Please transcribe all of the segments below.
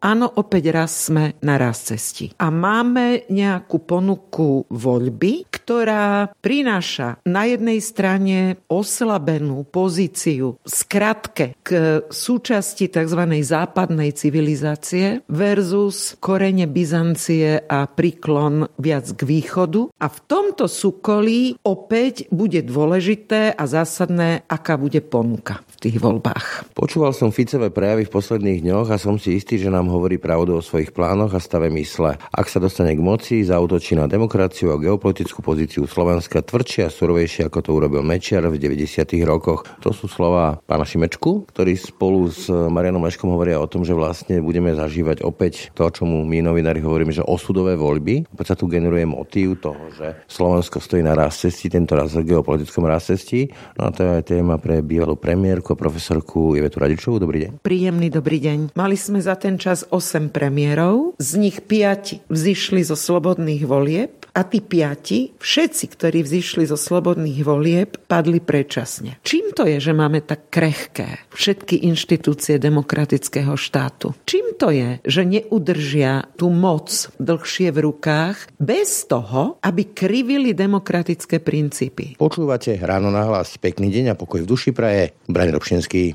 Áno, opäť raz sme na raz cesti. A máme nejakú ponuku voľby, ktorá prináša na jednej strane oslabenú pozíciu skratke k súčasti tzv. západnej civilizácie versus korene Byzancie a príklon viac k východu. A v tomto súkolí opäť bude dôležité a zásadné, aká bude ponuka v tých voľbách. Počúval som Ficové prejavy v posledných dňoch a som si istý, že nám hovorí pravdu o svojich plánoch a stave mysle. Ak sa dostane k moci, zautočí na demokraciu a geopolitickú pozíciu Slovenska tvrdšie a surovejšie, ako to urobil Mečiar v 90. rokoch. To sú slova pána Šimečku, ktorý spolu s Marianom Leškom hovoria o tom, že vlastne budeme zažívať opäť to, čo mu my novinári hovoríme, že osudové voľby. Opäť sa tu generuje motív toho, že Slovensko stojí na raz cesti, tento raz v geopolitickom raz cesti. No a to je téma pre bývalú premiérku a profesorku Ivetu Radičovú. Dobrý deň. Príjemný dobrý deň. Mali sme za ten čas 8 premiérov, z nich 5 vzýšli zo slobodných volieb a tí piati, všetci, ktorí vzýšli zo slobodných volieb, padli predčasne. Čím to je, že máme tak krehké všetky inštitúcie demokratického štátu? Čím to je, že neudržia tú moc dlhšie v rukách bez toho, aby krivili demokratické princípy? Počúvate ráno na hlas. Pekný deň a pokoj v duši praje. Brani Robšinský.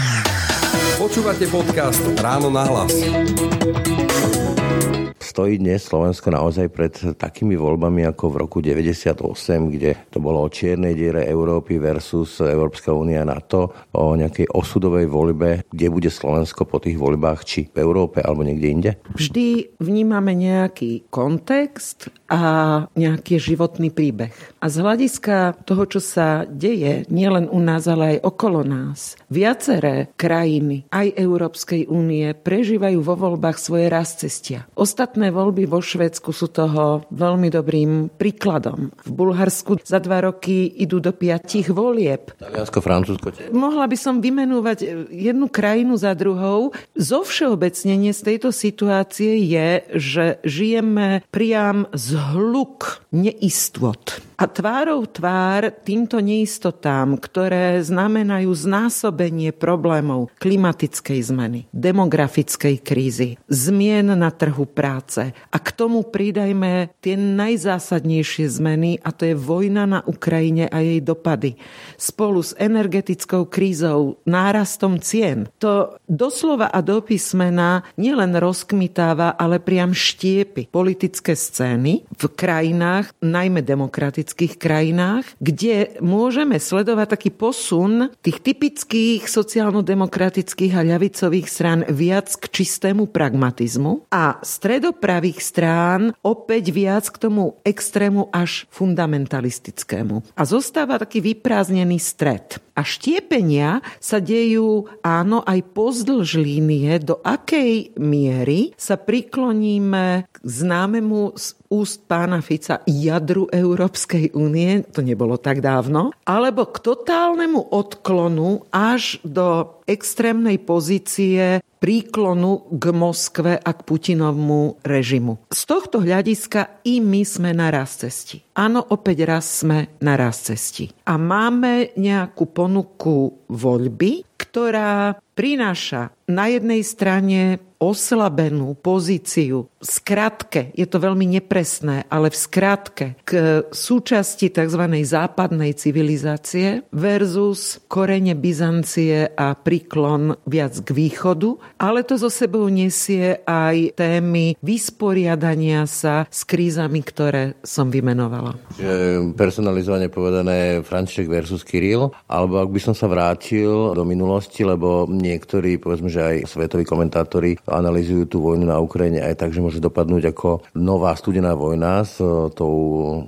Počúvate podcast Ráno na hlas. Stojí dnes Slovensko naozaj pred takými voľbami ako v roku 98, kde to bolo o čiernej diere Európy versus Európska únia NATO, o nejakej osudovej voľbe, kde bude Slovensko po tých voľbách, či v Európe alebo niekde inde? Vždy vnímame nejaký kontext a nejaký životný príbeh. A z hľadiska toho, čo sa deje, nielen u nás, ale aj okolo nás, viaceré krajiny, aj Európskej únie, prežívajú vo voľbách svoje raz cestia. Ostatné voľby vo Švedsku sú toho veľmi dobrým príkladom. V Bulharsku za dva roky idú do piatich volieb. Taliansko, Francúzsko. Mohla by som vymenúvať jednu krajinu za druhou. Zo všeobecnenie z tejto situácie je, že žijeme priam z hluk neistot. A tvárou tvár týmto neistotám, ktoré znamenajú znásobenie problémov klimatickej zmeny, demografickej krízy, zmien na trhu práce a k tomu pridajme tie najzásadnejšie zmeny a to je vojna na Ukrajine a jej dopady. Spolu s energetickou krízou, nárastom cien. To doslova a do písmena nielen rozkmitáva, ale priam štiepi politické scény v krajinách, najmä demokratických krajinách, kde môžeme sledovať taký posun tých typických sociálno-demokratických a ľavicových strán viac k čistému pragmatizmu a stredopravých strán opäť viac k tomu extrému až fundamentalistickému. A zostáva taký vyprázdnený stred. A štiepenia sa dejú, áno, aj pozdĺž línie, do akej miery sa prikloníme k známemu úst pána Fica jadru Európskej únie, to nebolo tak dávno, alebo k totálnemu odklonu až do extrémnej pozície príklonu k Moskve a k Putinovmu režimu. Z tohto hľadiska i my sme na raz cesti. Áno, opäť raz sme na raz cesti. A máme nejakú ponuku voľby, ktorá prináša na jednej strane oslabenú pozíciu v skratke, je to veľmi nepresné, ale v skratke k súčasti tzv. západnej civilizácie versus korene Byzancie a príklon viac k východu, ale to zo sebou nesie aj témy vysporiadania sa s krízami, ktoré som vymenovala. Personalizovane povedané František versus Kiril, alebo ak by som sa vrátil do minulosti, lebo niektorí, povedzme, že aj svetoví komentátori analizujú tú vojnu na Ukrajine aj tak, že môže dopadnúť ako nová studená vojna s e, tou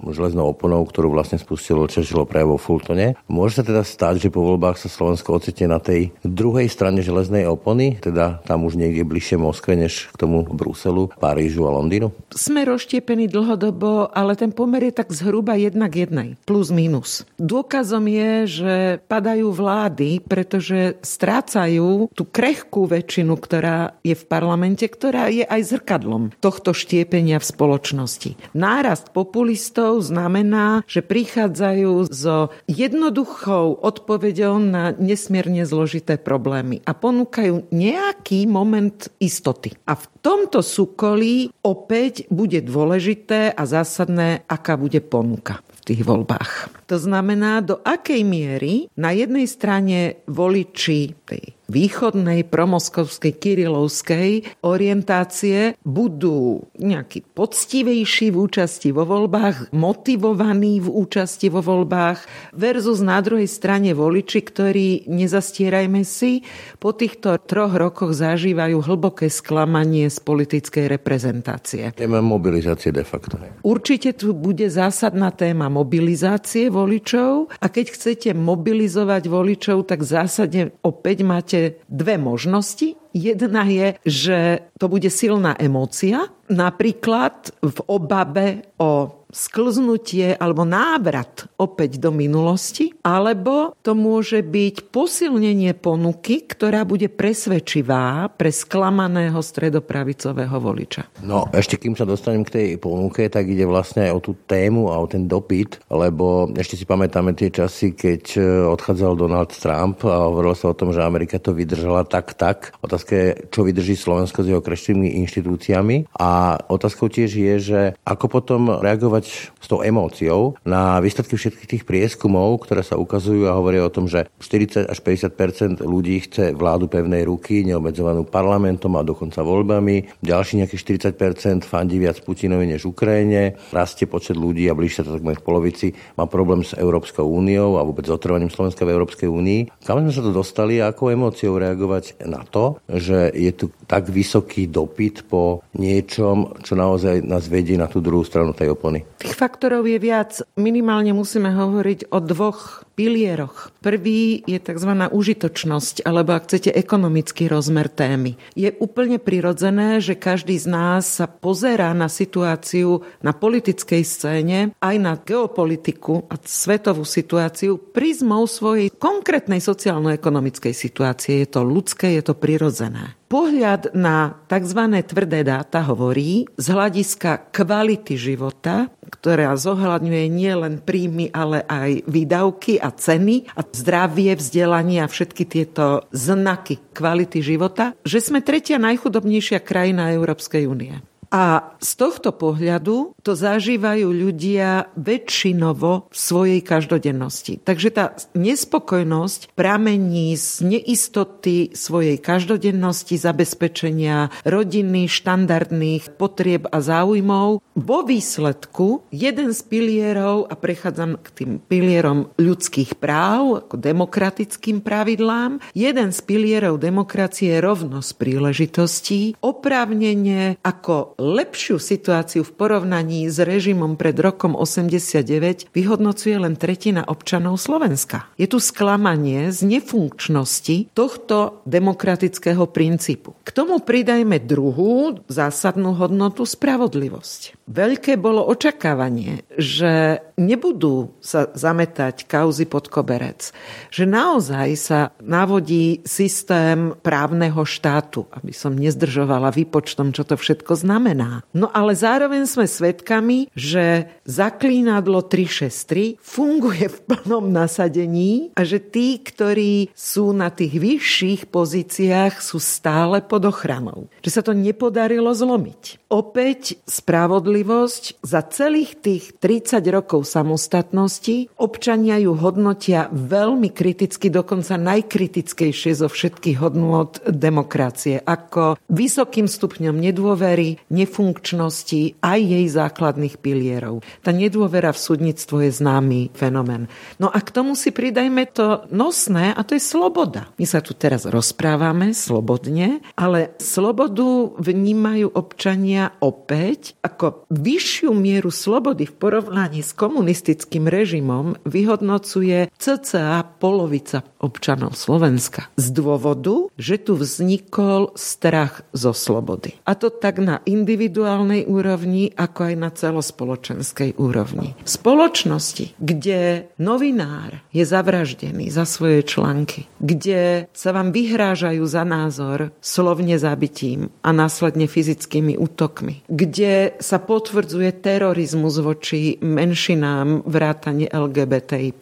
železnou oponou, ktorú vlastne spustilo Češilo práve vo Fultone. Môže sa teda stať, že po voľbách sa Slovensko ocitne na tej druhej strane železnej opony, teda tam už niekde bližšie Moskve než k tomu Bruselu, Parížu a Londýnu? Sme rozštiepení dlhodobo, ale ten pomer je tak zhruba jedna k jednej, plus minus. Dôkazom je, že padajú vlády, pretože strácajú tú krehkú väčšinu, ktorá je v parlamente, ktorá je aj zrkadlom tohto štiepenia v spoločnosti. Nárast populistov znamená, že prichádzajú so jednoduchou odpoveďou na nesmierne zložité problémy a ponúkajú nejaký moment istoty. A v tomto súkolí opäť bude dôležité a zásadné, aká bude ponuka v tých voľbách. To znamená, do akej miery na jednej strane voliči tej východnej promoskovskej kirilovskej orientácie budú nejaký poctivejší v účasti vo voľbách, motivovaní v účasti vo voľbách versus na druhej strane voliči, ktorí, nezastierajme si, po týchto troch rokoch zažívajú hlboké sklamanie z politickej reprezentácie. Téma mobilizácie de facto. Určite tu bude zásadná téma mobilizácie voličov a keď chcete mobilizovať voličov, tak zásadne opäť máte dve možnosti. Jedna je, že to bude silná emócia, napríklad v obabe o sklznutie alebo návrat opäť do minulosti, alebo to môže byť posilnenie ponuky, ktorá bude presvedčivá pre sklamaného stredopravicového voliča. No, ešte kým sa dostanem k tej ponuke, tak ide vlastne aj o tú tému a o ten dopyt, lebo ešte si pamätáme tie časy, keď e, odchádzal Donald Trump a hovorilo sa o tom, že Amerika to vydržala tak, tak. Otázka je, čo vydrží Slovensko s jeho kreštenými inštitúciami a otázkou tiež je, že ako potom reagovať pracovať s tou emóciou na výsledky všetkých tých prieskumov, ktoré sa ukazujú a hovoria o tom, že 40 až 50 ľudí chce vládu pevnej ruky, neobmedzovanú parlamentom a dokonca voľbami. Ďalší nejakých 40 fandí viac Putinovi než Ukrajine. Rastie počet ľudí a blížšie sa takmer v polovici má problém s Európskou úniou a vôbec s otrvaním Slovenska v Európskej únii. Kam sme sa to dostali a akou emóciou reagovať na to, že je tu tak vysoký dopyt po niečom, čo naozaj nás vedie na tú druhú stranu tej opony? Tých faktorov je viac. Minimálne musíme hovoriť o dvoch pilieroch. Prvý je tzv. užitočnosť, alebo ak chcete ekonomický rozmer témy. Je úplne prirodzené, že každý z nás sa pozerá na situáciu na politickej scéne, aj na geopolitiku a svetovú situáciu prizmou svojej konkrétnej sociálno-ekonomickej situácie. Je to ľudské, je to prirodzené. Pohľad na tzv. tvrdé dáta hovorí z hľadiska kvality života, ktorá zohľadňuje nielen príjmy, ale aj výdavky a ceny a zdravie, vzdelanie a všetky tieto znaky kvality života, že sme tretia najchudobnejšia krajina Európskej únie. A z tohto pohľadu to zažívajú ľudia väčšinovo v svojej každodennosti. Takže tá nespokojnosť pramení z neistoty svojej každodennosti, zabezpečenia rodiny, štandardných potrieb a záujmov. Vo výsledku jeden z pilierov, a prechádzam k tým pilierom ľudských práv, ako demokratickým pravidlám, jeden z pilierov demokracie je rovnosť príležitostí, oprávnenie ako lepšiu situáciu v porovnaní s režimom pred rokom 89 vyhodnocuje len tretina občanov Slovenska. Je tu sklamanie z nefunkčnosti tohto demokratického princípu. K tomu pridajme druhú zásadnú hodnotu spravodlivosť. Veľké bolo očakávanie, že nebudú sa zametať kauzy pod koberec, že naozaj sa navodí systém právneho štátu, aby som nezdržovala výpočtom, čo to všetko znamená. No ale zároveň sme svedkami, že zaklínadlo 363 funguje v plnom nasadení a že tí, ktorí sú na tých vyšších pozíciách, sú stále pod ochranou. Že sa to nepodarilo zlomiť. Opäť spravodlivosť za celých tých 30 rokov samostatnosti občania ju hodnotia veľmi kriticky, dokonca najkritickejšie zo všetkých hodnôt demokracie, ako vysokým stupňom nedôvery, nefunkčnosti aj jej základných pilierov. Tá nedôvera v súdnictvo je známy fenomén. No a k tomu si pridajme to nosné a to je sloboda. My sa tu teraz rozprávame slobodne, ale slobodu vnímajú občania opäť ako vyššiu mieru slobody v porovnaní s komunistickým režimom vyhodnocuje cca polovica občanov Slovenska. Z dôvodu, že tu vznikol strach zo slobody. A to tak na individuálnej úrovni, ako aj na celospoločenskej úrovni. V spoločnosti, kde novinár je zavraždený za svoje články, kde sa vám vyhrážajú za názor slovne zabitím a následne fyzickými útokmi, kde sa potvrdzuje terorizmus voči menšinám vrátane LGBTI+.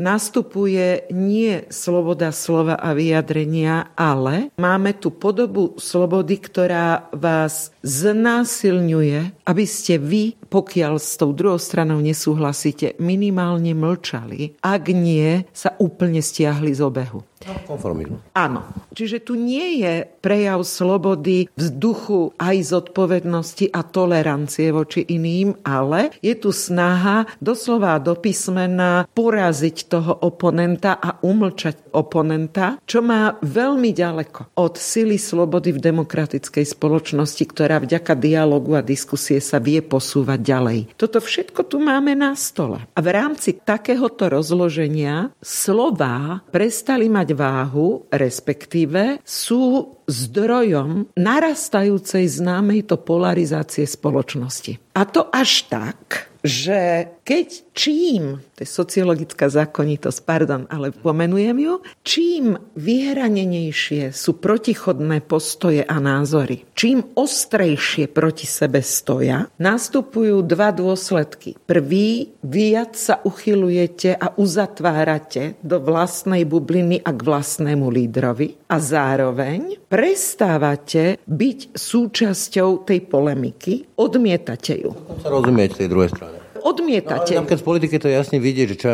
Nastupuje nie sloboda slova a vyjadrenia, ale máme tu podobu slobody, ktorá vás znásilňuje, aby ste vy, pokiaľ s tou druhou stranou nesúhlasíte, minimálne mlčali. Ak nie, sa úplne stiahli z obehu. Konformizmu. Áno. Čiže tu nie je prejav slobody v duchu aj zodpovednosti a tolerancie voči iným, ale je tu snaha doslova do písmena poraziť toho oponenta a umlčať oponenta, čo má veľmi ďaleko od sily slobody v demokratickej spoločnosti, ktorá vďaka dialogu a diskusie sa vie posúvať ďalej. Toto všetko tu máme na stole. A v rámci takéhoto rozloženia slova prestali mať váhu, respektíve sú zdrojom narastajúcej známej to polarizácie spoločnosti. A to až tak, že keď čím, to je sociologická zákonitosť, pardon, ale pomenujem ju, čím vyhranenejšie sú protichodné postoje a názory, čím ostrejšie proti sebe stoja, nastupujú dva dôsledky. Prvý, viac sa uchylujete a uzatvárate do vlastnej bubliny a k vlastnému lídrovi a zároveň prestávate byť súčasťou tej polemiky, odmietate ju. Sa rozumieť tej druhej strane odmietate. No, ale v politike to jasne vidieť, že čo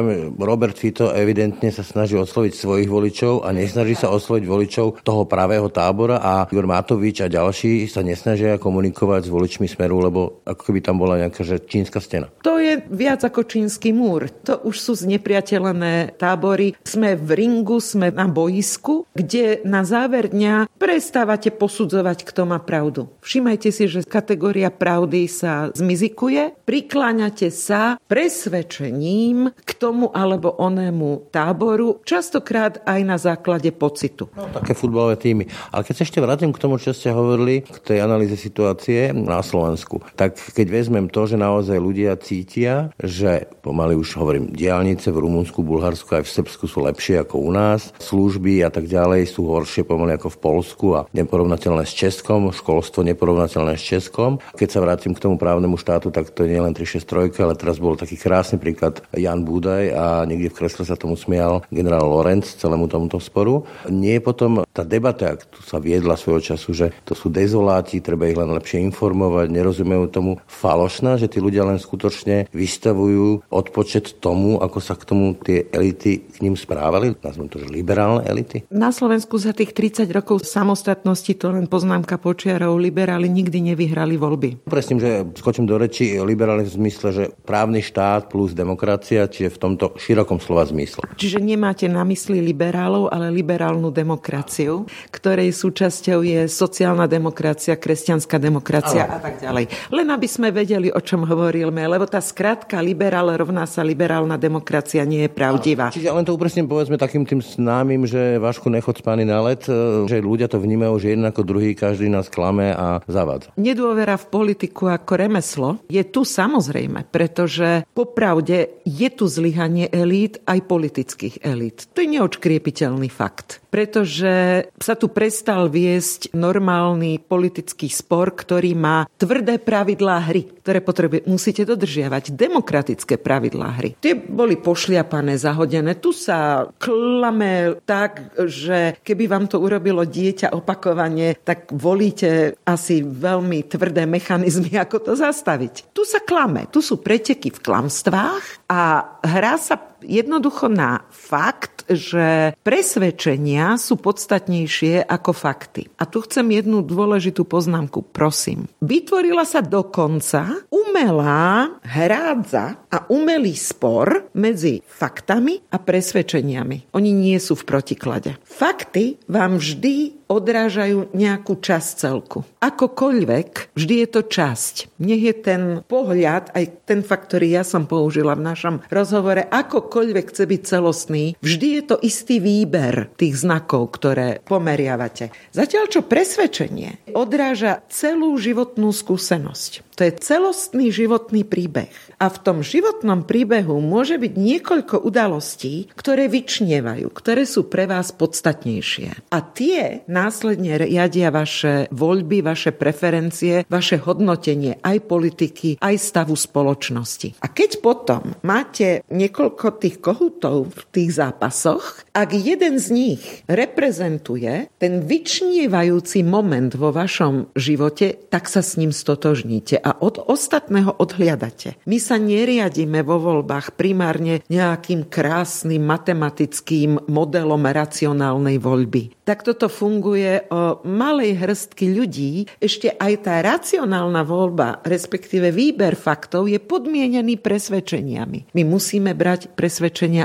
Robert Fico evidentne sa snaží osloviť svojich voličov a nesnaží sa osloviť voličov toho pravého tábora a Igor Matovič a ďalší sa nesnažia komunikovať s voličmi Smeru, lebo ako keby tam bola nejaká že čínska stena. To je viac ako čínsky múr. To už sú znepriateľené tábory. Sme v ringu, sme na boisku, kde na záver dňa prestávate posudzovať, kto má pravdu. Všimajte si, že kategória pravdy sa zmizikuje, prikláňate sa presvedčením k tomu alebo onému táboru, častokrát aj na základe pocitu. No, také futbalové týmy. Ale keď sa ešte vrátim k tomu, čo ste hovorili, k tej analýze situácie na Slovensku, tak keď vezmem to, že naozaj ľudia cítia, že pomaly už hovorím, diálnice v Rumunsku, Bulharsku aj v Srbsku sú lepšie ako u nás, služby a tak ďalej sú horšie pomaly ako v Polsku a neporovnateľné s Českom, školstvo neporovnateľné s Českom. Keď sa vrátim k tomu právnemu štátu, tak to je nielen 363, ale teraz bol taký krásny príklad Jan Budaj a niekde v kresle sa tomu smial generál Lorenz celému tomuto sporu. Nie je potom tá debata, ak tu sa viedla svojho času, že to sú dezoláti, treba ich len lepšie informovať, nerozumejú tomu falošná, že tí ľudia len skutočne vystavujú odpočet tomu, ako sa k tomu tie elity k ním správali, nazvem to, že liberálne elity? Na Slovensku za tých 30 rokov samostatnosti to len poznámka počiarov, liberáli nikdy nevyhrali voľby. Presne, že skočím do reči, liberálne v zmysle, že právny štát plus demokracia, čiže v tomto širokom slova zmysle. Čiže nemáte na mysli liberálov, ale liberálnu demokraciu, ktorej súčasťou je sociálna demokracia, kresťanská demokracia ale. a tak ďalej. Len aby sme vedeli, o čom hovoríme, lebo tá skratka liberál rovná sa liberálna demokracia nie je pravdivá. Ale. Čiže len to upresním povedzme takým tým známym, že Vašku nechod spány na let, e, že ľudia to vnímajú, že jeden ako druhý, každý nás klame a zavádza. Nedôvera v politiku ako remeslo je tu samozrejme, pre pretože popravde je tu zlyhanie elít aj politických elít. To je neočkriepiteľný fakt pretože sa tu prestal viesť normálny politický spor, ktorý má tvrdé pravidlá hry, ktoré potrebuje, musíte dodržiavať. Demokratické pravidlá hry. Tie boli pošliapané, zahodené. Tu sa klame tak, že keby vám to urobilo dieťa opakovane, tak volíte asi veľmi tvrdé mechanizmy, ako to zastaviť. Tu sa klame. Tu sú preteky v klamstvách a hrá sa jednoducho na fakt, že presvedčenia sú podstatnejšie ako fakty. A tu chcem jednu dôležitú poznámku, prosím. Vytvorila sa dokonca umelá hrádza a umelý spor medzi faktami a presvedčeniami. Oni nie sú v protiklade. Fakty vám vždy odrážajú nejakú časť celku. Akokoľvek, vždy je to časť. Nech je ten pohľad, aj ten fakt, ktorý ja som použila v našom rozhovore, akokoľvek chce byť celostný, vždy je to istý výber tých znakov, ktoré pomeriavate. Zatiaľ, čo presvedčenie odráža celú životnú skúsenosť. To je celostný životný príbeh. A v tom životnom príbehu môže byť niekoľko udalostí, ktoré vyčnievajú, ktoré sú pre vás podstatnejšie. A tie následne riadia vaše voľby, vaše preferencie, vaše hodnotenie aj politiky, aj stavu spoločnosti. A keď potom máte niekoľko tých kohutov v tých zápasoch, ak jeden z nich reprezentuje ten vyčnievajúci moment vo vašom živote, tak sa s ním stotožníte. A od ostatného odhliadate. My sa neriadíme vo voľbách primárne nejakým krásnym matematickým modelom racionálnej voľby. Tak toto funguje o malej hrstky ľudí. Ešte aj tá racionálna voľba, respektíve výber faktov je podmienený presvedčeniami. My musíme brať presvedčenia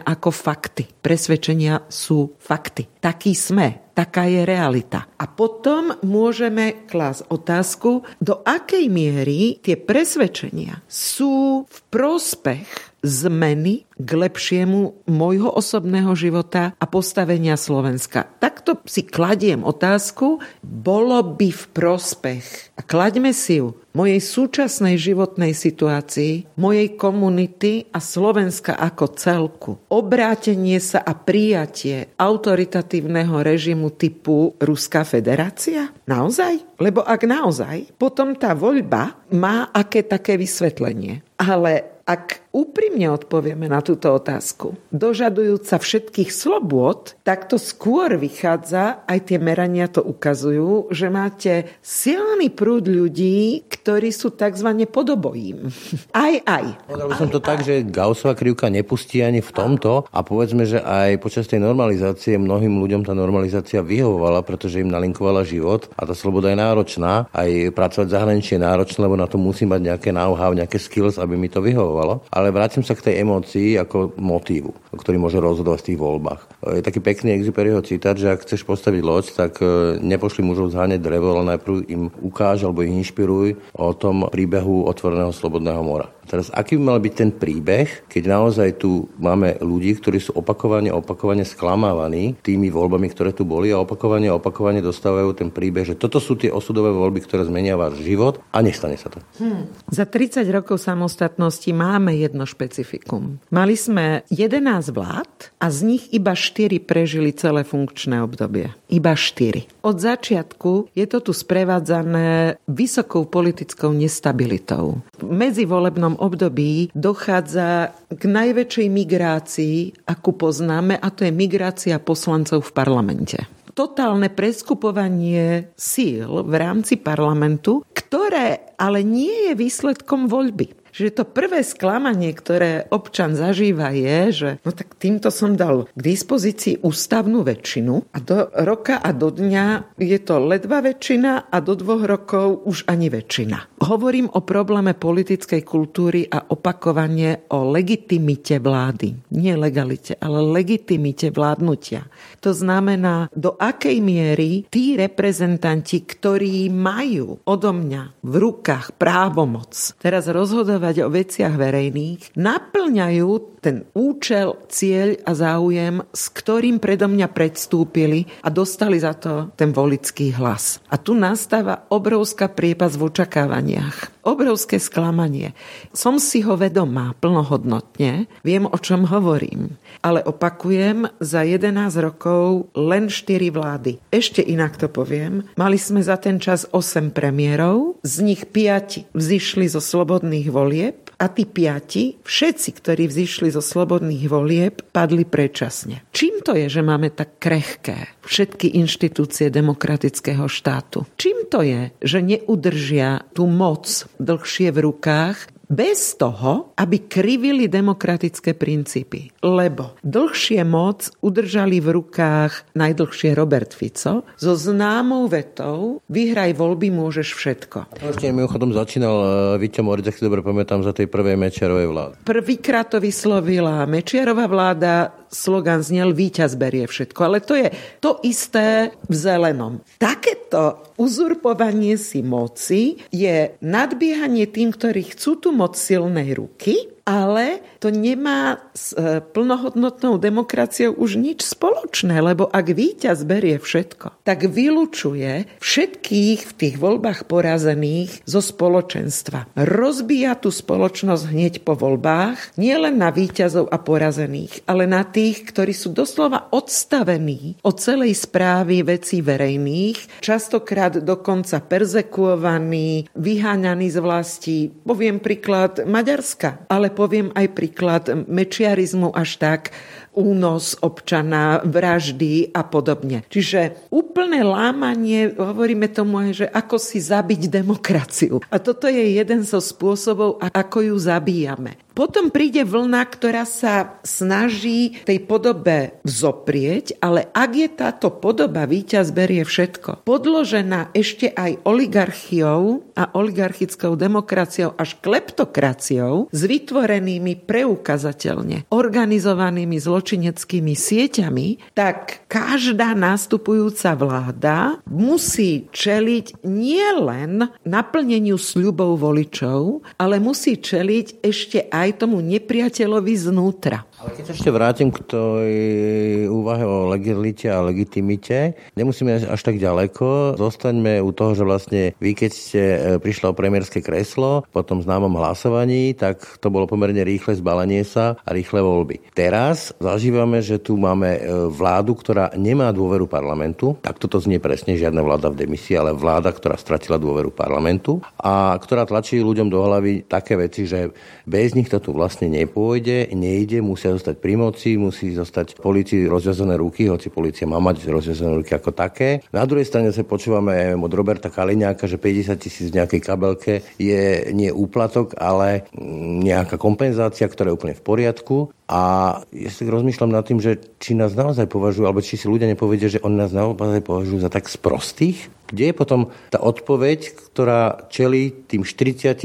ako fakty. Presvedčenia sú fakty. Takí sme. Taká je realita. A potom môžeme klásť otázku, do akej miery tie presvedčenia sú v prospech zmeny k lepšiemu môjho osobného života a postavenia Slovenska. Takto si kladiem otázku, bolo by v prospech, a klaďme si ju, mojej súčasnej životnej situácii, mojej komunity a Slovenska ako celku. Obrátenie sa a prijatie autoritatívneho režimu typu Ruská federácia? Naozaj? Lebo ak naozaj, potom tá voľba má aké také vysvetlenie. Ale ak úprimne odpovieme na túto otázku, dožadujúca všetkých slobôd, tak to skôr vychádza, aj tie merania to ukazujú, že máte silný prúd ľudí, ktorí sú tzv. podobojím. Aj, aj. Povedal by som to tak, že Gaussova krivka nepustí ani v tomto a povedzme, že aj počas tej normalizácie mnohým ľuďom tá normalizácia vyhovovala, pretože im nalinkovala život a tá sloboda je náročná. Aj pracovať v zahraničí je náročné, lebo na to musí mať nejaké know-how, nejaké skills, aby mi to vyhovovalo. Ale vrátim sa k tej emócii ako motívu, ktorý môže rozhodovať v tých voľbách. Je taký pekný Exuperyho citát, že ak chceš postaviť loď, tak e, nepošli mužov zháňať drevo, ale najprv im ukáž alebo ich inšpiruj o tom príbehu otvoreného slobodného mora. Teraz, aký by mal byť ten príbeh, keď naozaj tu máme ľudí, ktorí sú opakovane opakovane sklamávaní tými voľbami, ktoré tu boli a opakovane opakovane dostávajú ten príbeh, že toto sú tie osudové voľby, ktoré zmenia váš život a nestane sa to. Hmm. Za 30 rokov samostatnosti máme jedno špecifikum. Mali sme 11 vlád a z nich iba 4 prežili celé funkčné obdobie. Iba 4. Od začiatku je to tu sprevádzané vysokou politickou nestabilitou. V medzivolebnom období dochádza k najväčšej migrácii, akú poznáme, a to je migrácia poslancov v parlamente. Totálne preskupovanie síl v rámci parlamentu, ktoré ale nie je výsledkom voľby že to prvé sklamanie, ktoré občan zažíva je, že no tak týmto som dal k dispozícii ústavnú väčšinu a do roka a do dňa je to ledva väčšina a do dvoch rokov už ani väčšina. Hovorím o probléme politickej kultúry a opakovanie o legitimite vlády. Nie legalite, ale legitimite vládnutia. To znamená, do akej miery tí reprezentanti, ktorí majú odo mňa v rukách právomoc teraz rozhodovať rozhodovať o veciach verejných, naplňajú ten účel, cieľ a záujem, s ktorým predo mňa predstúpili a dostali za to ten volický hlas. A tu nastáva obrovská priepas v očakávaniach. Obrovské sklamanie. Som si ho vedomá plnohodnotne, viem, o čom hovorím. Ale opakujem, za 11 rokov len 4 vlády. Ešte inak to poviem. Mali sme za ten čas 8 premiérov, z nich 5 vzýšli zo slobodných volieb a tí piati, všetci, ktorí vzýšli zo slobodných volieb, padli predčasne. Čím to je, že máme tak krehké všetky inštitúcie demokratického štátu? Čím to je, že neudržia tú moc dlhšie v rukách bez toho, aby krivili demokratické princípy. Lebo dlhšie moc udržali v rukách najdlhšie Robert Fico so známou vetou vyhraj voľby, môžeš všetko. Ešte mimochodom začínal e, Víťo Moric, ak si dobre pamätám, za tej prvej Mečiarovej vlády. Prvýkrát to vyslovila Mečiarová vláda, slogan znel víťaz berie všetko. Ale to je to isté v zelenom. Takéto uzurpovanie si moci je nadbiehanie tým, ktorí chcú tú moc silnej ruky ale to nemá s e, plnohodnotnou demokraciou už nič spoločné, lebo ak víťaz berie všetko, tak vylučuje všetkých v tých voľbách porazených zo spoločenstva. Rozbíja tú spoločnosť hneď po voľbách, nie len na víťazov a porazených, ale na tých, ktorí sú doslova odstavení od celej správy vecí verejných, častokrát dokonca perzekuovaní, vyháňaní z vlasti. Poviem príklad Maďarska, ale poviem aj príklad mečiarizmu až tak, únos občana, vraždy a podobne. Čiže úplné lámanie, hovoríme tomu aj, že ako si zabiť demokraciu. A toto je jeden zo spôsobov, ako ju zabíjame. Potom príde vlna, ktorá sa snaží tej podobe vzoprieť, ale ak je táto podoba víťaz berie všetko, podložená ešte aj oligarchiou a oligarchickou demokraciou až kleptokraciou s vytvorenými preukazateľne organizovanými zločineckými sieťami, tak každá nastupujúca vláda musí čeliť nielen naplneniu sľubov voličov, ale musí čeliť ešte aj tomu nepriateľovi znútra. Ale keď sa ešte vrátim k tej úvahe o legalite a legitimite, nemusíme až tak ďaleko. Zostaňme u toho, že vlastne vy, keď ste e, prišla o premiérske kreslo, po tom známom hlasovaní, tak to bolo pomerne rýchle zbalenie sa a rýchle voľby. Teraz zažívame, že tu máme e, vládu, ktorá nemá dôveru parlamentu. Tak toto znie presne, žiadna vláda v demisii, ale vláda, ktorá stratila dôveru parlamentu a ktorá tlačí ľuďom do hlavy také veci, že bez nich to tu vlastne nepôjde, nejde, musia zostať pri moci, musí zostať policii rozviazané ruky, hoci policia má mať rozviazané ruky ako také. Na druhej strane sa počúvame aj od Roberta Kaliňáka, že 50 tisíc v nejakej kabelke je nie úplatok, ale nejaká kompenzácia, ktorá je úplne v poriadku. A ja si rozmýšľam nad tým, že či nás naozaj považujú, alebo či si ľudia nepovedia, že oni nás naozaj považujú za tak sprostých, kde je potom tá odpoveď, ktorá čelí tým 40%,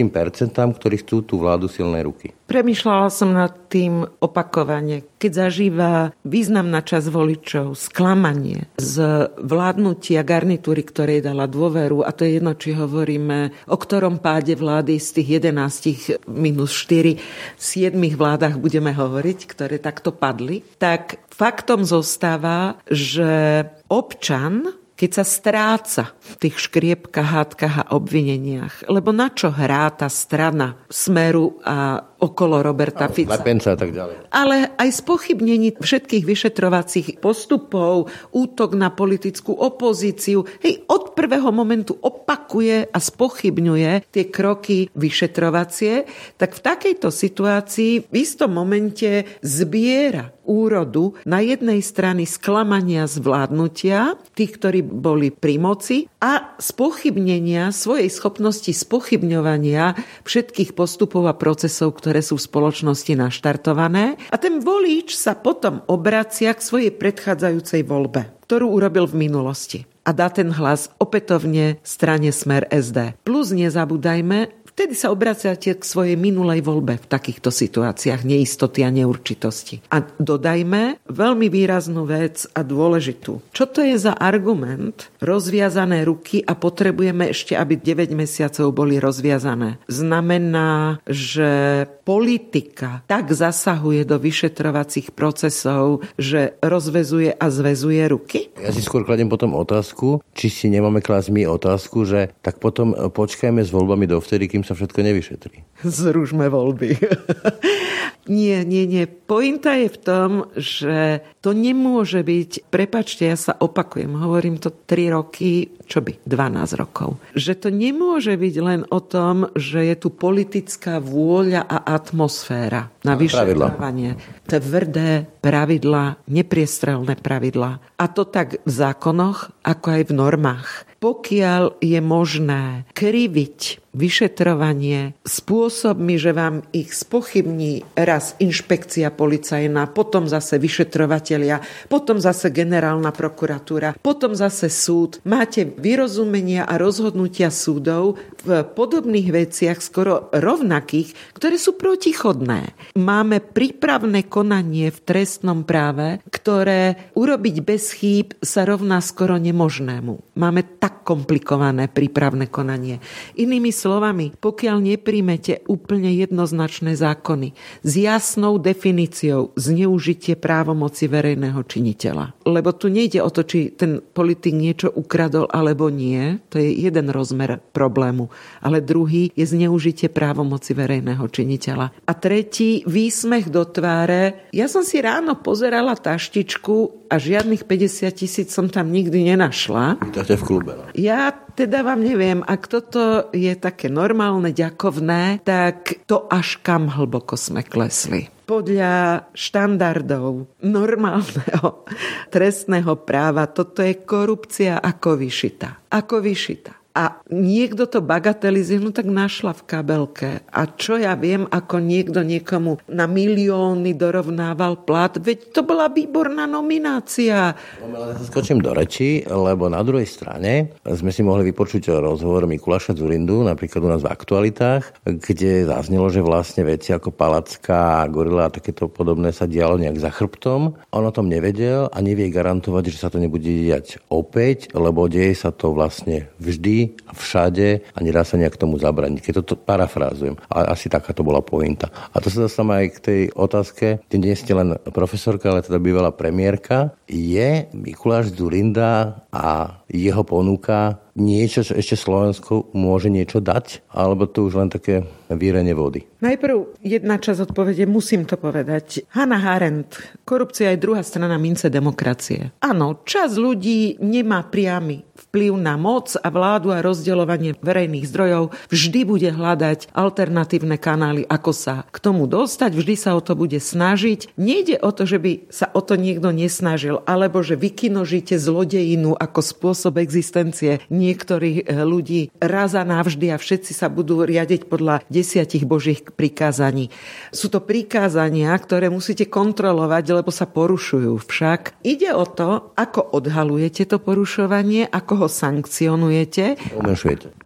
ktorí chcú tú vládu silnej ruky? Premýšľala som nad tým opakovane. Keď zažíva významná časť voličov sklamanie z vládnutia garnitúry, ktorej dala dôveru, a to je jedno, či hovoríme o ktorom páde vlády z tých 11 minus 4, 7 vládach budeme hovoriť, ktoré takto padli, tak faktom zostáva, že občan keď sa stráca v tých škriepkách, hádkach a obvineniach. Lebo na čo hrá tá strana Smeru a okolo Roberta no, Fica. a tak ďalej. Ale aj spochybnení všetkých vyšetrovacích postupov, útok na politickú opozíciu, hej, od prvého momentu opakuje a spochybňuje tie kroky vyšetrovacie, tak v takejto situácii v istom momente zbiera úrodu na jednej strany sklamania zvládnutia tých, ktorí boli pri moci a spochybnenia svojej schopnosti spochybňovania všetkých postupov a procesov, ktoré sú v spoločnosti naštartované. A ten volič sa potom obracia k svojej predchádzajúcej voľbe, ktorú urobil v minulosti a dá ten hlas opätovne strane Smer SD. Plus nezabúdajme, Vtedy sa obraciate k svojej minulej voľbe v takýchto situáciách neistoty a neurčitosti. A dodajme veľmi výraznú vec a dôležitú. Čo to je za argument? Rozviazané ruky a potrebujeme ešte, aby 9 mesiacov boli rozviazané. Znamená, že politika tak zasahuje do vyšetrovacích procesov, že rozvezuje a zvezuje ruky? Ja si skôr kladem potom otázku, či si nemáme klásť my otázku, že tak potom počkajme s voľbami dovtedy, kým sa všetko nevyšetrí. Zružme voľby. nie, nie, nie. Pointa je v tom, že to nemôže byť, prepačte, ja sa opakujem, hovorím to tri roky, čo by, 12 rokov. Že to nemôže byť len o tom, že je tu politická vôľa a atmosféra na vyšetrovanie. Tvrdé pravidlá, nepriestrelné pravidlá. A to tak v zákonoch, ako aj v normách. Pokiaľ je možné kriviť vyšetrovanie spôsobmi, že vám ich spochybní raz inšpekcia policajná, potom zase vyšetrovatelia, potom zase generálna prokuratúra, potom zase súd. Máte vyrozumenia a rozhodnutia súdov v podobných veciach skoro rovnakých, ktoré sú protichodné. Máme prípravné konanie v trestnom práve, ktoré urobiť bez chýb sa rovná skoro nemožnému. Máme tak komplikované prípravné konanie. Inými slovami, pokiaľ nepríjmete úplne jednoznačné zákony s jasnou definíciou zneužitie právomoci verejného činiteľa. Lebo tu nejde o to, či ten politik niečo ukradol alebo nie, to je jeden rozmer problému, ale druhý je zneužitie právomoci verejného činiteľa. A tretí, výsmech do tváre. Ja som si ráno pozerala taštičku a žiadnych 50 tisíc som tam nikdy nenašla. v klube. No. Ja teda vám neviem, ak toto je také normálne, ďakovné, tak to až kam hlboko sme klesli podľa štandardov normálneho trestného práva toto je korupcia ako vyšita. Ako vyšita a niekto to bagatelizuje, no tak našla v kabelke. A čo ja viem, ako niekto niekomu na milióny dorovnával plat, veď to bola výborná nominácia. No, skočím do reči, lebo na druhej strane sme si mohli vypočuť rozhovor Mikuláša Zurindu, napríklad u nás v aktualitách, kde zaznelo, že vlastne veci ako Palacka, Gorila a takéto podobné sa dialo nejak za chrbtom. On o tom nevedel a nevie garantovať, že sa to nebude diať opäť, lebo deje sa to vlastne vždy a všade a nedá sa nejak tomu zabraniť. Keď to parafrázujem. A asi taká to bola pointa. A to sa dostávam aj k tej otázke, kde nie ste len profesorka, ale teda bývalá premiérka. Je Mikuláš Zurinda a jeho ponuka niečo, čo ešte Slovensko môže niečo dať? Alebo to už len také vírenie vody? Najprv jedna časť odpovede, musím to povedať. Hanna Arendt, korupcia je druhá strana mince demokracie. Áno, čas ľudí nemá priamy vplyv na moc a vládu a rozdeľovanie verejných zdrojov, vždy bude hľadať alternatívne kanály, ako sa k tomu dostať, vždy sa o to bude snažiť. Nejde o to, že by sa o to niekto nesnažil, alebo že vykinožíte zlodejinu ako spôsob existencie niektorých eh, ľudí raz a navždy a všetci sa budú riadiť podľa desiatich božích prikázaní. Sú to prikázania, ktoré musíte kontrolovať, lebo sa porušujú. Však ide o to, ako odhalujete to porušovanie, ako ho sankcionujete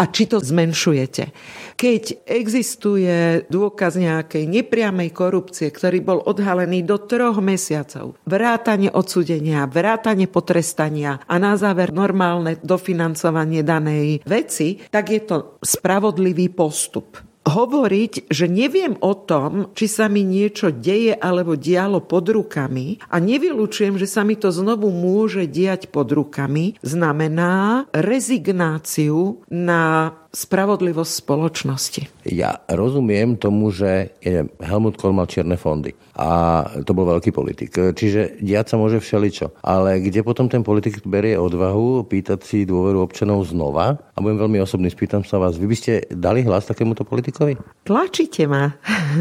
a či to zmenšujete. Keď existuje dôkaz nejakej nepriamej korupcie, ktorý bol odhalený do troch mesiacov, vrátanie odsudenia, vrátanie potrestania a na záver normálne dofinancovanie danej veci, tak je to spravodlivý postup. Hovoriť, že neviem o tom, či sa mi niečo deje alebo dialo pod rukami a nevylučujem, že sa mi to znovu môže diať pod rukami, znamená rezignáciu na spravodlivosť spoločnosti. Ja rozumiem tomu, že Helmut Kohl mal čierne fondy a to bol veľký politik. Čiže diať sa môže všeličo. Ale kde potom ten politik berie odvahu pýtať si dôveru občanov znova? A budem veľmi osobný, spýtam sa vás, vy by ste dali hlas takémuto politikovi? Tlačíte ma.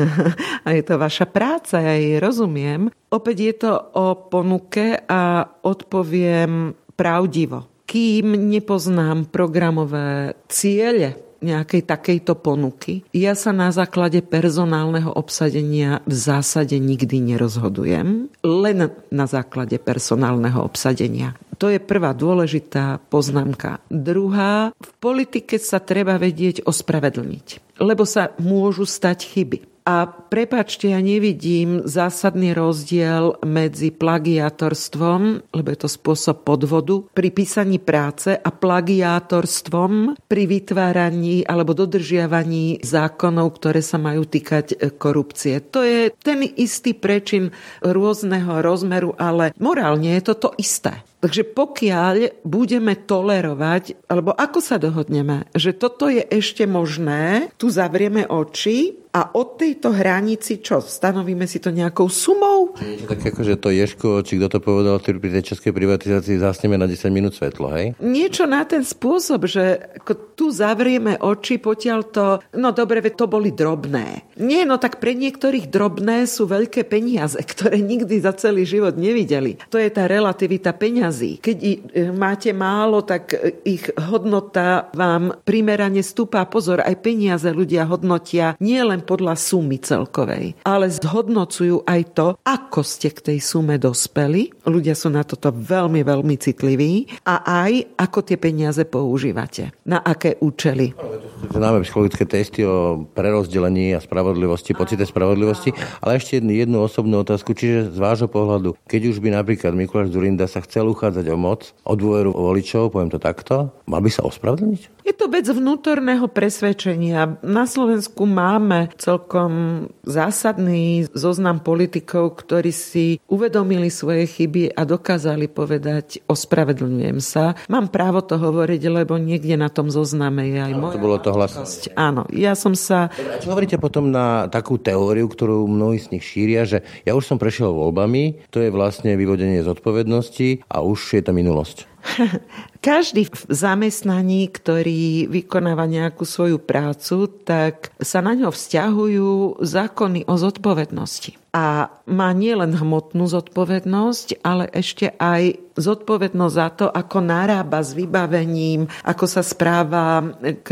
a je to vaša práca, ja jej rozumiem. Opäť je to o ponuke a odpoviem pravdivo kým nepoznám programové ciele nejakej takejto ponuky. Ja sa na základe personálneho obsadenia v zásade nikdy nerozhodujem, len na základe personálneho obsadenia. To je prvá dôležitá poznámka. Druhá, v politike sa treba vedieť ospravedlniť, lebo sa môžu stať chyby. A prepačte, ja nevidím zásadný rozdiel medzi plagiátorstvom, lebo je to spôsob podvodu, pri písaní práce a plagiátorstvom pri vytváraní alebo dodržiavaní zákonov, ktoré sa majú týkať e, korupcie. To je ten istý prečin rôzneho rozmeru, ale morálne je to to isté. Takže pokiaľ budeme tolerovať, alebo ako sa dohodneme, že toto je ešte možné, tu zavrieme oči a od tejto hranici čo? Stanovíme si to nejakou sumou? Tak ako, že to Ješko, či kto to povedal pri tej českej privatizácii, zasneme na 10 minút svetlo, hej? Niečo na ten spôsob, že ako tu zavrieme oči, potiaľ to, no dobre, to boli drobné. Nie, no tak pre niektorých drobné sú veľké peniaze, ktoré nikdy za celý život nevideli. To je tá relativita peňazí. Keď e, máte málo, tak e, ich hodnota vám primerane stúpa. Pozor, aj peniaze ľudia hodnotia nielen podľa sumy celkovej, ale zhodnocujú aj to, ako ste k tej sume dospeli. Ľudia sú na toto veľmi, veľmi citliví a aj ako tie peniaze používate. Na aké účely. Známe psychologické testy o prerozdelení a spravodlivosti, pocite spravodlivosti, ale ešte jednu, jednu osobnú otázku, čiže z vášho pohľadu, keď už by napríklad Mikuláš Zurinda sa chcel uchádzať o moc, o dôveru voličov, poviem to takto, mal by sa ospravedlniť? Je to vec vnútorného presvedčenia. Na Slovensku máme celkom zásadný zoznam politikov, ktorí si uvedomili svoje chyby a dokázali povedať ospravedlňujem sa. Mám právo to hovoriť, lebo niekde na tom zozname je aj moja... To bolo to hlas. Áno, ja som sa... Čo hovoríte potom na takú teóriu, ktorú mnohí z nich šíria, že ja už som prešiel voľbami, to je vlastne vyvodenie zodpovednosti a už je to minulosť. Každý v zamestnaní, ktorý vykonáva nejakú svoju prácu, tak sa na ňo vzťahujú zákony o zodpovednosti a má nielen hmotnú zodpovednosť, ale ešte aj zodpovednosť za to, ako narába s vybavením, ako sa správa k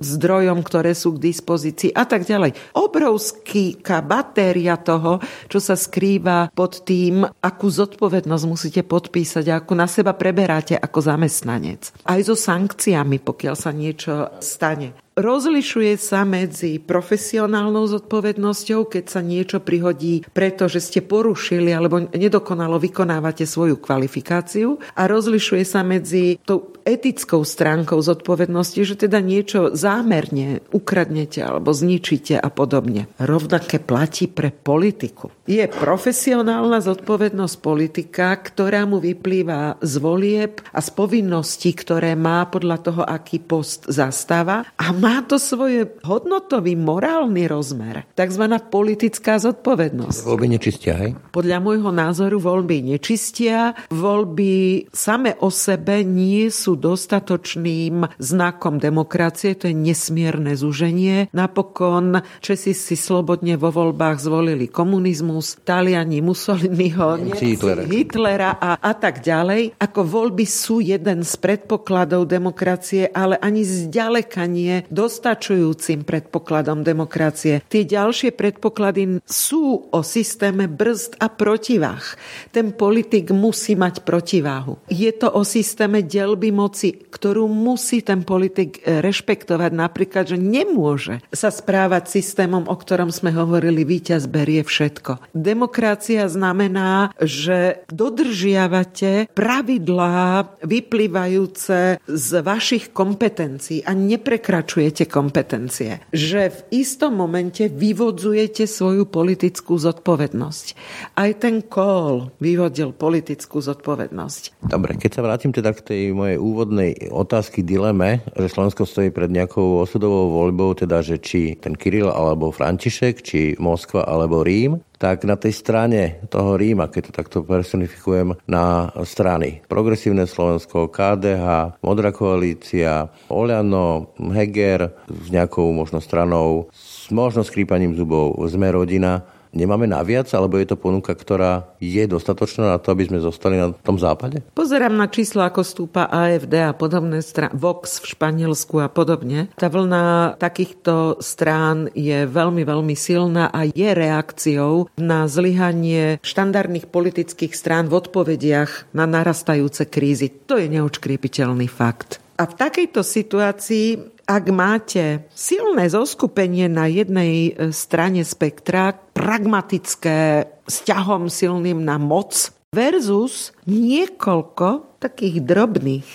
zdrojom, ktoré sú k dispozícii a tak ďalej. Obrovská batéria toho, čo sa skrýva pod tým, akú zodpovednosť musíte podpísať a akú na seba preberáte ako zamestnanec. Aj so sankciami, pokiaľ sa niečo stane. Rozlišuje sa medzi profesionálnou zodpovednosťou, keď sa niečo prihodí, pretože ste porušili alebo nedokonalo vykonávate svoju kvalifikáciu a rozlišuje sa medzi tou etickou stránkou zodpovednosti, že teda niečo zámerne ukradnete alebo zničíte a podobne. Rovnaké platí pre politiku. Je profesionálna zodpovednosť politika, ktorá mu vyplýva z volieb a z povinností, ktoré má podľa toho, aký post zastáva a má to svoj hodnotový, morálny rozmer. Takzvaná politická zodpovednosť. Voľby nečistia, hej? Podľa môjho názoru voľby nečistia. Voľby same o sebe nie sú dostatočným znakom demokracie. To je nesmierne zúženie. Napokon Česi si slobodne vo voľbách zvolili komunizmus, Taliani Mussoliniho, Hitlera, Hitlera a, a tak ďalej. Ako voľby sú jeden z predpokladov demokracie, ale ani zďaleka nie dostačujúcim predpokladom demokracie. Tie ďalšie predpoklady sú o systéme brzd a protivách. Ten politik musí mať protiváhu. Je to o systéme delby moci, ktorú musí ten politik rešpektovať. Napríklad, že nemôže sa správať systémom, o ktorom sme hovorili, víťaz berie všetko. Demokracia znamená, že dodržiavate pravidlá vyplývajúce z vašich kompetencií a neprekračujete porušujete kompetencie. Že v istom momente vyvodzujete svoju politickú zodpovednosť. Aj ten kol vyvodil politickú zodpovednosť. Dobre, keď sa vrátim teda k tej mojej úvodnej otázky, dileme, že Slovensko stojí pred nejakou osudovou voľbou, teda že či ten Kiril alebo František, či Moskva alebo Rím, tak na tej strane toho Ríma, keď to takto personifikujem, na strany. Progresívne Slovensko, KDH, Modrá koalícia, Oľano, Heger s nejakou možno stranou, s možno skrýpaním zubov, sme rodina, nemáme naviac, alebo je to ponuka, ktorá je dostatočná na to, aby sme zostali na tom západe? Pozerám na číslo, ako stúpa AFD a podobné strany, Vox v Španielsku a podobne. Tá vlna takýchto strán je veľmi, veľmi silná a je reakciou na zlyhanie štandardných politických strán v odpovediach na narastajúce krízy. To je neočkriepiteľný fakt. A v takejto situácii ak máte silné zoskupenie na jednej e, strane spektra, pragmatické, vzťahom silným na moc, versus niekoľko takých drobných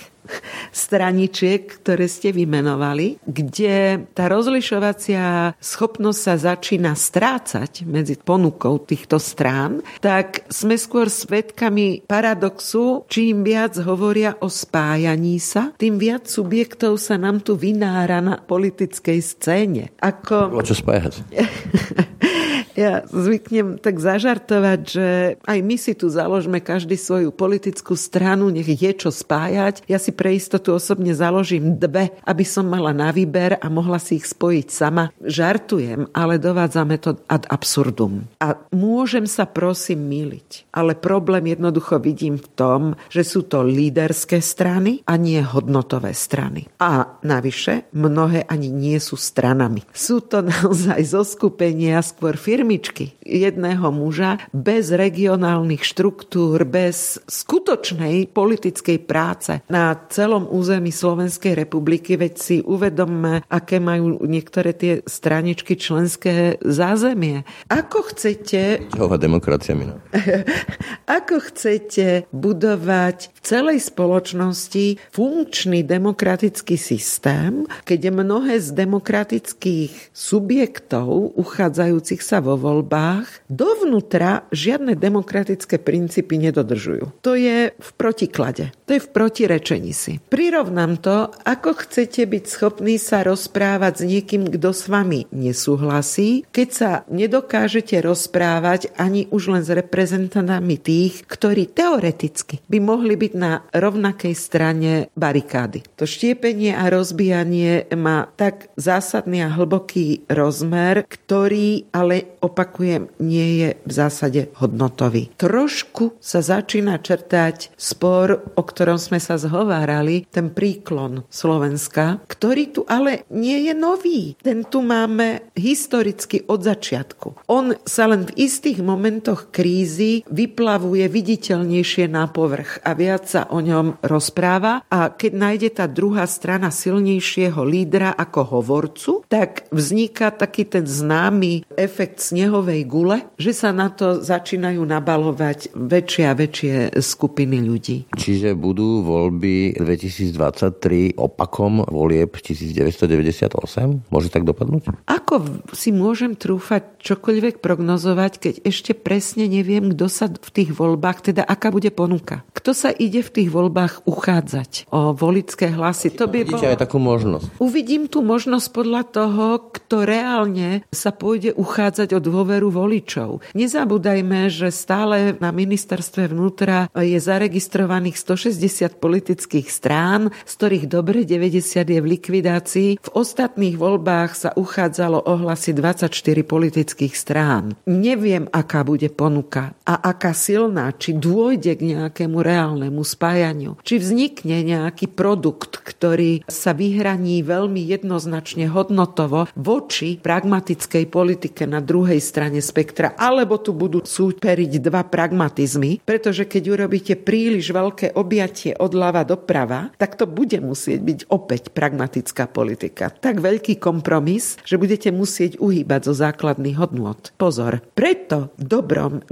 straničiek, ktoré ste vymenovali, kde tá rozlišovacia schopnosť sa začína strácať medzi ponukou týchto strán, tak sme skôr svedkami paradoxu, čím viac hovoria o spájaní sa, tým viac subjektov sa nám tu vynára na politickej scéne. Ako... Bolo čo spájať? Ja zvyknem tak zažartovať, že aj my si tu založme každý svoju politickú stranu, nech je čo spájať. Ja si pre istotu osobne založím dve, aby som mala na výber a mohla si ich spojiť sama. Žartujem, ale dovádzame to ad absurdum. A môžem sa prosím miliť, ale problém jednoducho vidím v tom, že sú to líderské strany a nie hodnotové strany. A navyše, mnohé ani nie sú stranami. Sú to naozaj zoskupenia skôr firmy, firmičky jedného muža bez regionálnych štruktúr, bez skutočnej politickej práce na celom území Slovenskej republiky, veď si uvedomme, aké majú niektoré tie straničky členské zázemie. Ako chcete... Demokracia minú? Ako chcete budovať v celej spoločnosti funkčný demokratický systém, keď mnohé z demokratických subjektov uchádzajúcich sa vo voľbách dovnútra žiadne demokratické princípy nedodržujú. To je v protiklade. To je v protirečení si. Prirovnám to, ako chcete byť schopní sa rozprávať s niekým, kto s vami nesúhlasí, keď sa nedokážete rozprávať ani už len s reprezentantami tých, ktorí teoreticky by mohli byť na rovnakej strane barikády. To štiepenie a rozbijanie má tak zásadný a hlboký rozmer, ktorý ale opakujem, nie je v zásade hodnotový. Trošku sa začína črtať spor, o ktorom sme sa zhovárali, ten príklon Slovenska, ktorý tu ale nie je nový. Ten tu máme historicky od začiatku. On sa len v istých momentoch krízy vyplavuje viditeľnejšie na povrch a viac sa o ňom rozpráva a keď nájde tá druhá strana silnejšieho lídra ako hovorcu, tak vzniká taký ten známy efekt snehovej gule, že sa na to začínajú nabalovať väčšie a väčšie skupiny ľudí. Čiže budú voľby 2023 opakom volieb 1998? Môže tak dopadnúť? Ako si môžem trúfať čokoľvek prognozovať, keď ešte presne neviem, kto sa v tých voľbách, teda aká bude ponuka. Kto sa ide v tých voľbách uchádzať o volické hlasy? To by bolo... aj takú možnosť. Uvidím tú možnosť podľa toho, kto reálne sa pôjde uchádzať o dôveru voličov. Nezabúdajme, že stále na ministerstve vnútra je zaregistrovaných 160 politických strán, z ktorých dobre 90 je v likvidácii. V ostatných voľbách sa uchádzalo o hlasy 24 politických strán. Neviem, aká bude ponuka a aká silná, či dôjde k nejakému reálnemu spájaniu, či vznikne nejaký produkt, ktorý sa vyhraní veľmi jednoznačne hodnotovo voči pragmatickej politike na druhej strane spektra, alebo tu budú súperiť dva pragmatizmy, pretože keď urobíte príliš veľké objatie od ľava doprava, tak to bude musieť byť opäť pragmatická politika. Tak veľký kompromis, že budete musieť uhýbať zo základných hodnot. Pozor, preto dobrom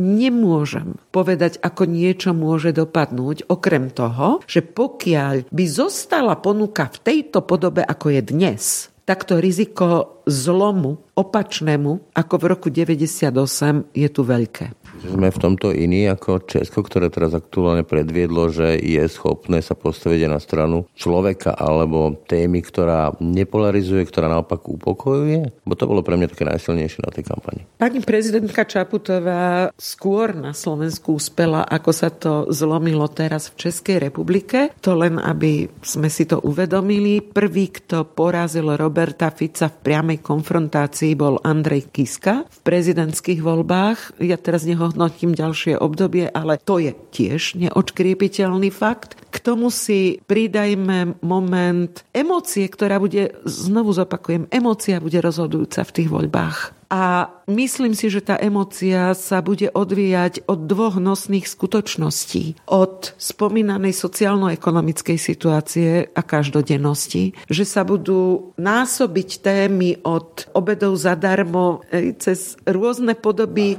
nemôžem povedať, ako niečo môže dopadnúť, okrem toho, že pokiaľ by zostala ponuka v tejto podobe, ako je dnes, tak to riziko zlomu opačnému ako v roku 98 je tu veľké. Sme v tomto iní ako Česko, ktoré teraz aktuálne predviedlo, že je schopné sa postaviť na stranu človeka alebo témy, ktorá nepolarizuje, ktorá naopak upokojuje? Bo to bolo pre mňa také najsilnejšie na tej kampani. Pani prezidentka Čaputová skôr na Slovensku uspela, ako sa to zlomilo teraz v Českej republike. To len, aby sme si to uvedomili. Prvý, kto porazil Roberta Fica v priamej konfrontácii bol Andrej Kiska v prezidentských voľbách. Ja teraz nehodnotím ďalšie obdobie, ale to je tiež neočkriepiteľný fakt. K tomu si pridajme moment emócie, ktorá bude, znovu zopakujem, emócia bude rozhodujúca v tých voľbách. A myslím si, že tá emocia sa bude odvíjať od dvoch nosných skutočností. Od spomínanej sociálno-ekonomickej situácie a každodennosti, že sa budú násobiť témy od obedov zadarmo cez rôzne podoby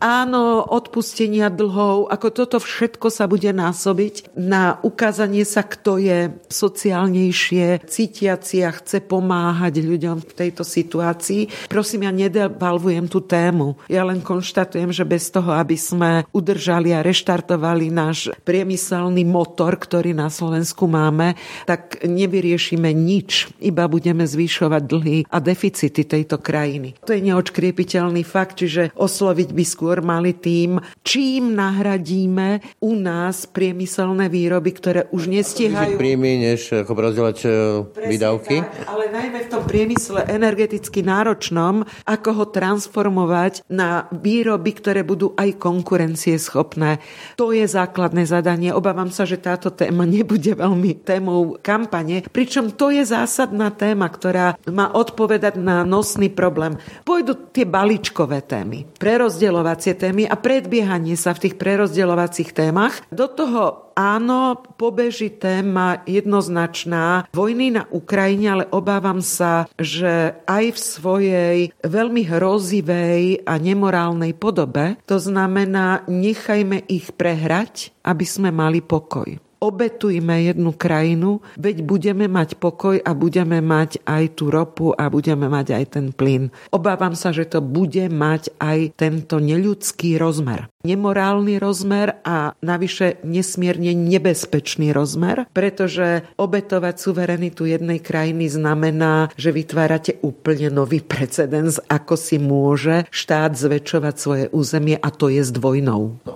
Áno, odpustenia dlhov, ako toto všetko sa bude násobiť na ukázanie sa, kto je sociálnejšie, cítiaci a chce pomáhať ľuďom v tejto situácii. Prosím, ja nedevalvujem tú tému. Ja len konštatujem, že bez toho, aby sme udržali a reštartovali náš priemyselný motor, ktorý na Slovensku máme, tak nevyriešime nič. Iba budeme zvyšovať dlhy a deficity tejto krajiny. To je neočkriepiteľný fakt, čiže osloviť by skôr mali tým, čím nahradíme u nás priemyselné výroby, ktoré už nestihajú. Príjmy, než ako rozdieľať e, výdavky. Tak, ale najmä v tom priemysle energeticky náročnom, ako ho transformovať na výroby, ktoré budú aj konkurencieschopné. To je základné zadanie. Obávam sa, že táto téma nebude veľmi témou kampane, pričom to je zásadná téma, ktorá má odpovedať na nosný problém. Pôjdu tie balíčkové témy, prerozdeľovacie témy a predbiehanie sa v tých prerozdeľovacích témach. Do toho áno, pobeží téma jednoznačná vojny na Ukrajine, ale obávam sa, že aj v svojej veľmi hrozivej a nemorálnej podobe, to znamená, nechajme ich prehrať, aby sme mali pokoj obetujme jednu krajinu, veď budeme mať pokoj a budeme mať aj tú ropu a budeme mať aj ten plyn. Obávam sa, že to bude mať aj tento neľudský rozmer nemorálny rozmer a navyše nesmierne nebezpečný rozmer, pretože obetovať suverenitu jednej krajiny znamená, že vytvárate úplne nový precedens, ako si môže štát zväčšovať svoje územie a to je s dvojnou. No,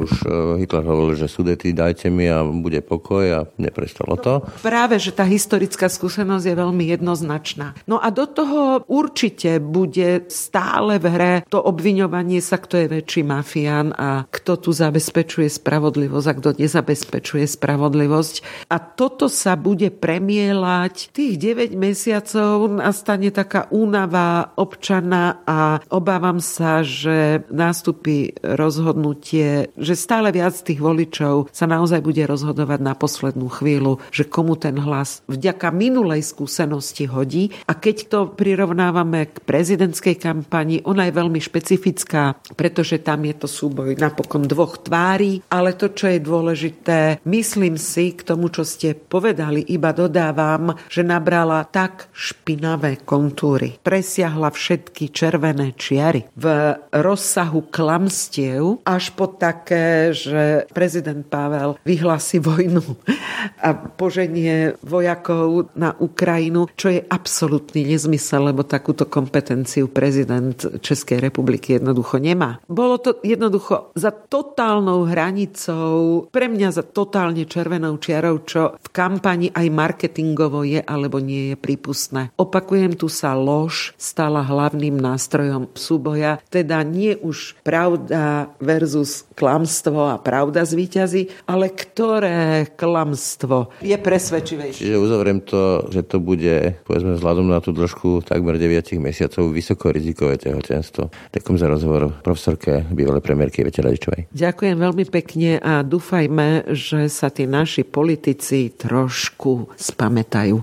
už e, Hitler hovoril, že sudety dajte mi a bude pokoj a neprestalo to. No, práve, že tá historická skúsenosť je veľmi jednoznačná. No a do toho určite bude stále v hre to obviňovanie sa, kto je väčší mafián a kto tu zabezpečuje spravodlivosť a kto nezabezpečuje spravodlivosť. A toto sa bude premielať. Tých 9 mesiacov nastane taká únava občana a obávam sa, že nástupí rozhodnutie, že stále viac tých voličov sa naozaj bude rozhodovať na poslednú chvíľu, že komu ten hlas vďaka minulej skúsenosti hodí. A keď to prirovnávame k prezidentskej kampani, ona je veľmi špecifická, pretože tam je to súboj napokon dvoch tvári, ale to, čo je dôležité, myslím si k tomu, čo ste povedali, iba dodávam, že nabrala tak špinavé kontúry. Presiahla všetky červené čiary v rozsahu klamstiev až po také, že prezident Pavel vyhlási vojnu a poženie vojakov na Ukrajinu, čo je absolútny nezmysel, lebo takúto kompetenciu prezident Českej republiky jednoducho nemá. Bolo to jednoducho za totálnou hranicou, pre mňa za totálne červenou čiarou, čo v kampani aj marketingovo je alebo nie je prípustné. Opakujem, tu sa lož stala hlavným nástrojom súboja, teda nie už pravda versus klamstvo a pravda zvíťazí, ale ktoré klamstvo je presvedčivejšie. Čiže uzavriem to, že to bude, povedzme, vzhľadom na tú trošku takmer 9 mesiacov vysoko rizikové tehotenstvo. Ďakujem za rozhovor profesorke bývalej premiérky Vete Radičovej. Ďakujem veľmi pekne a dúfajme, že sa tí naši politici trošku spamätajú.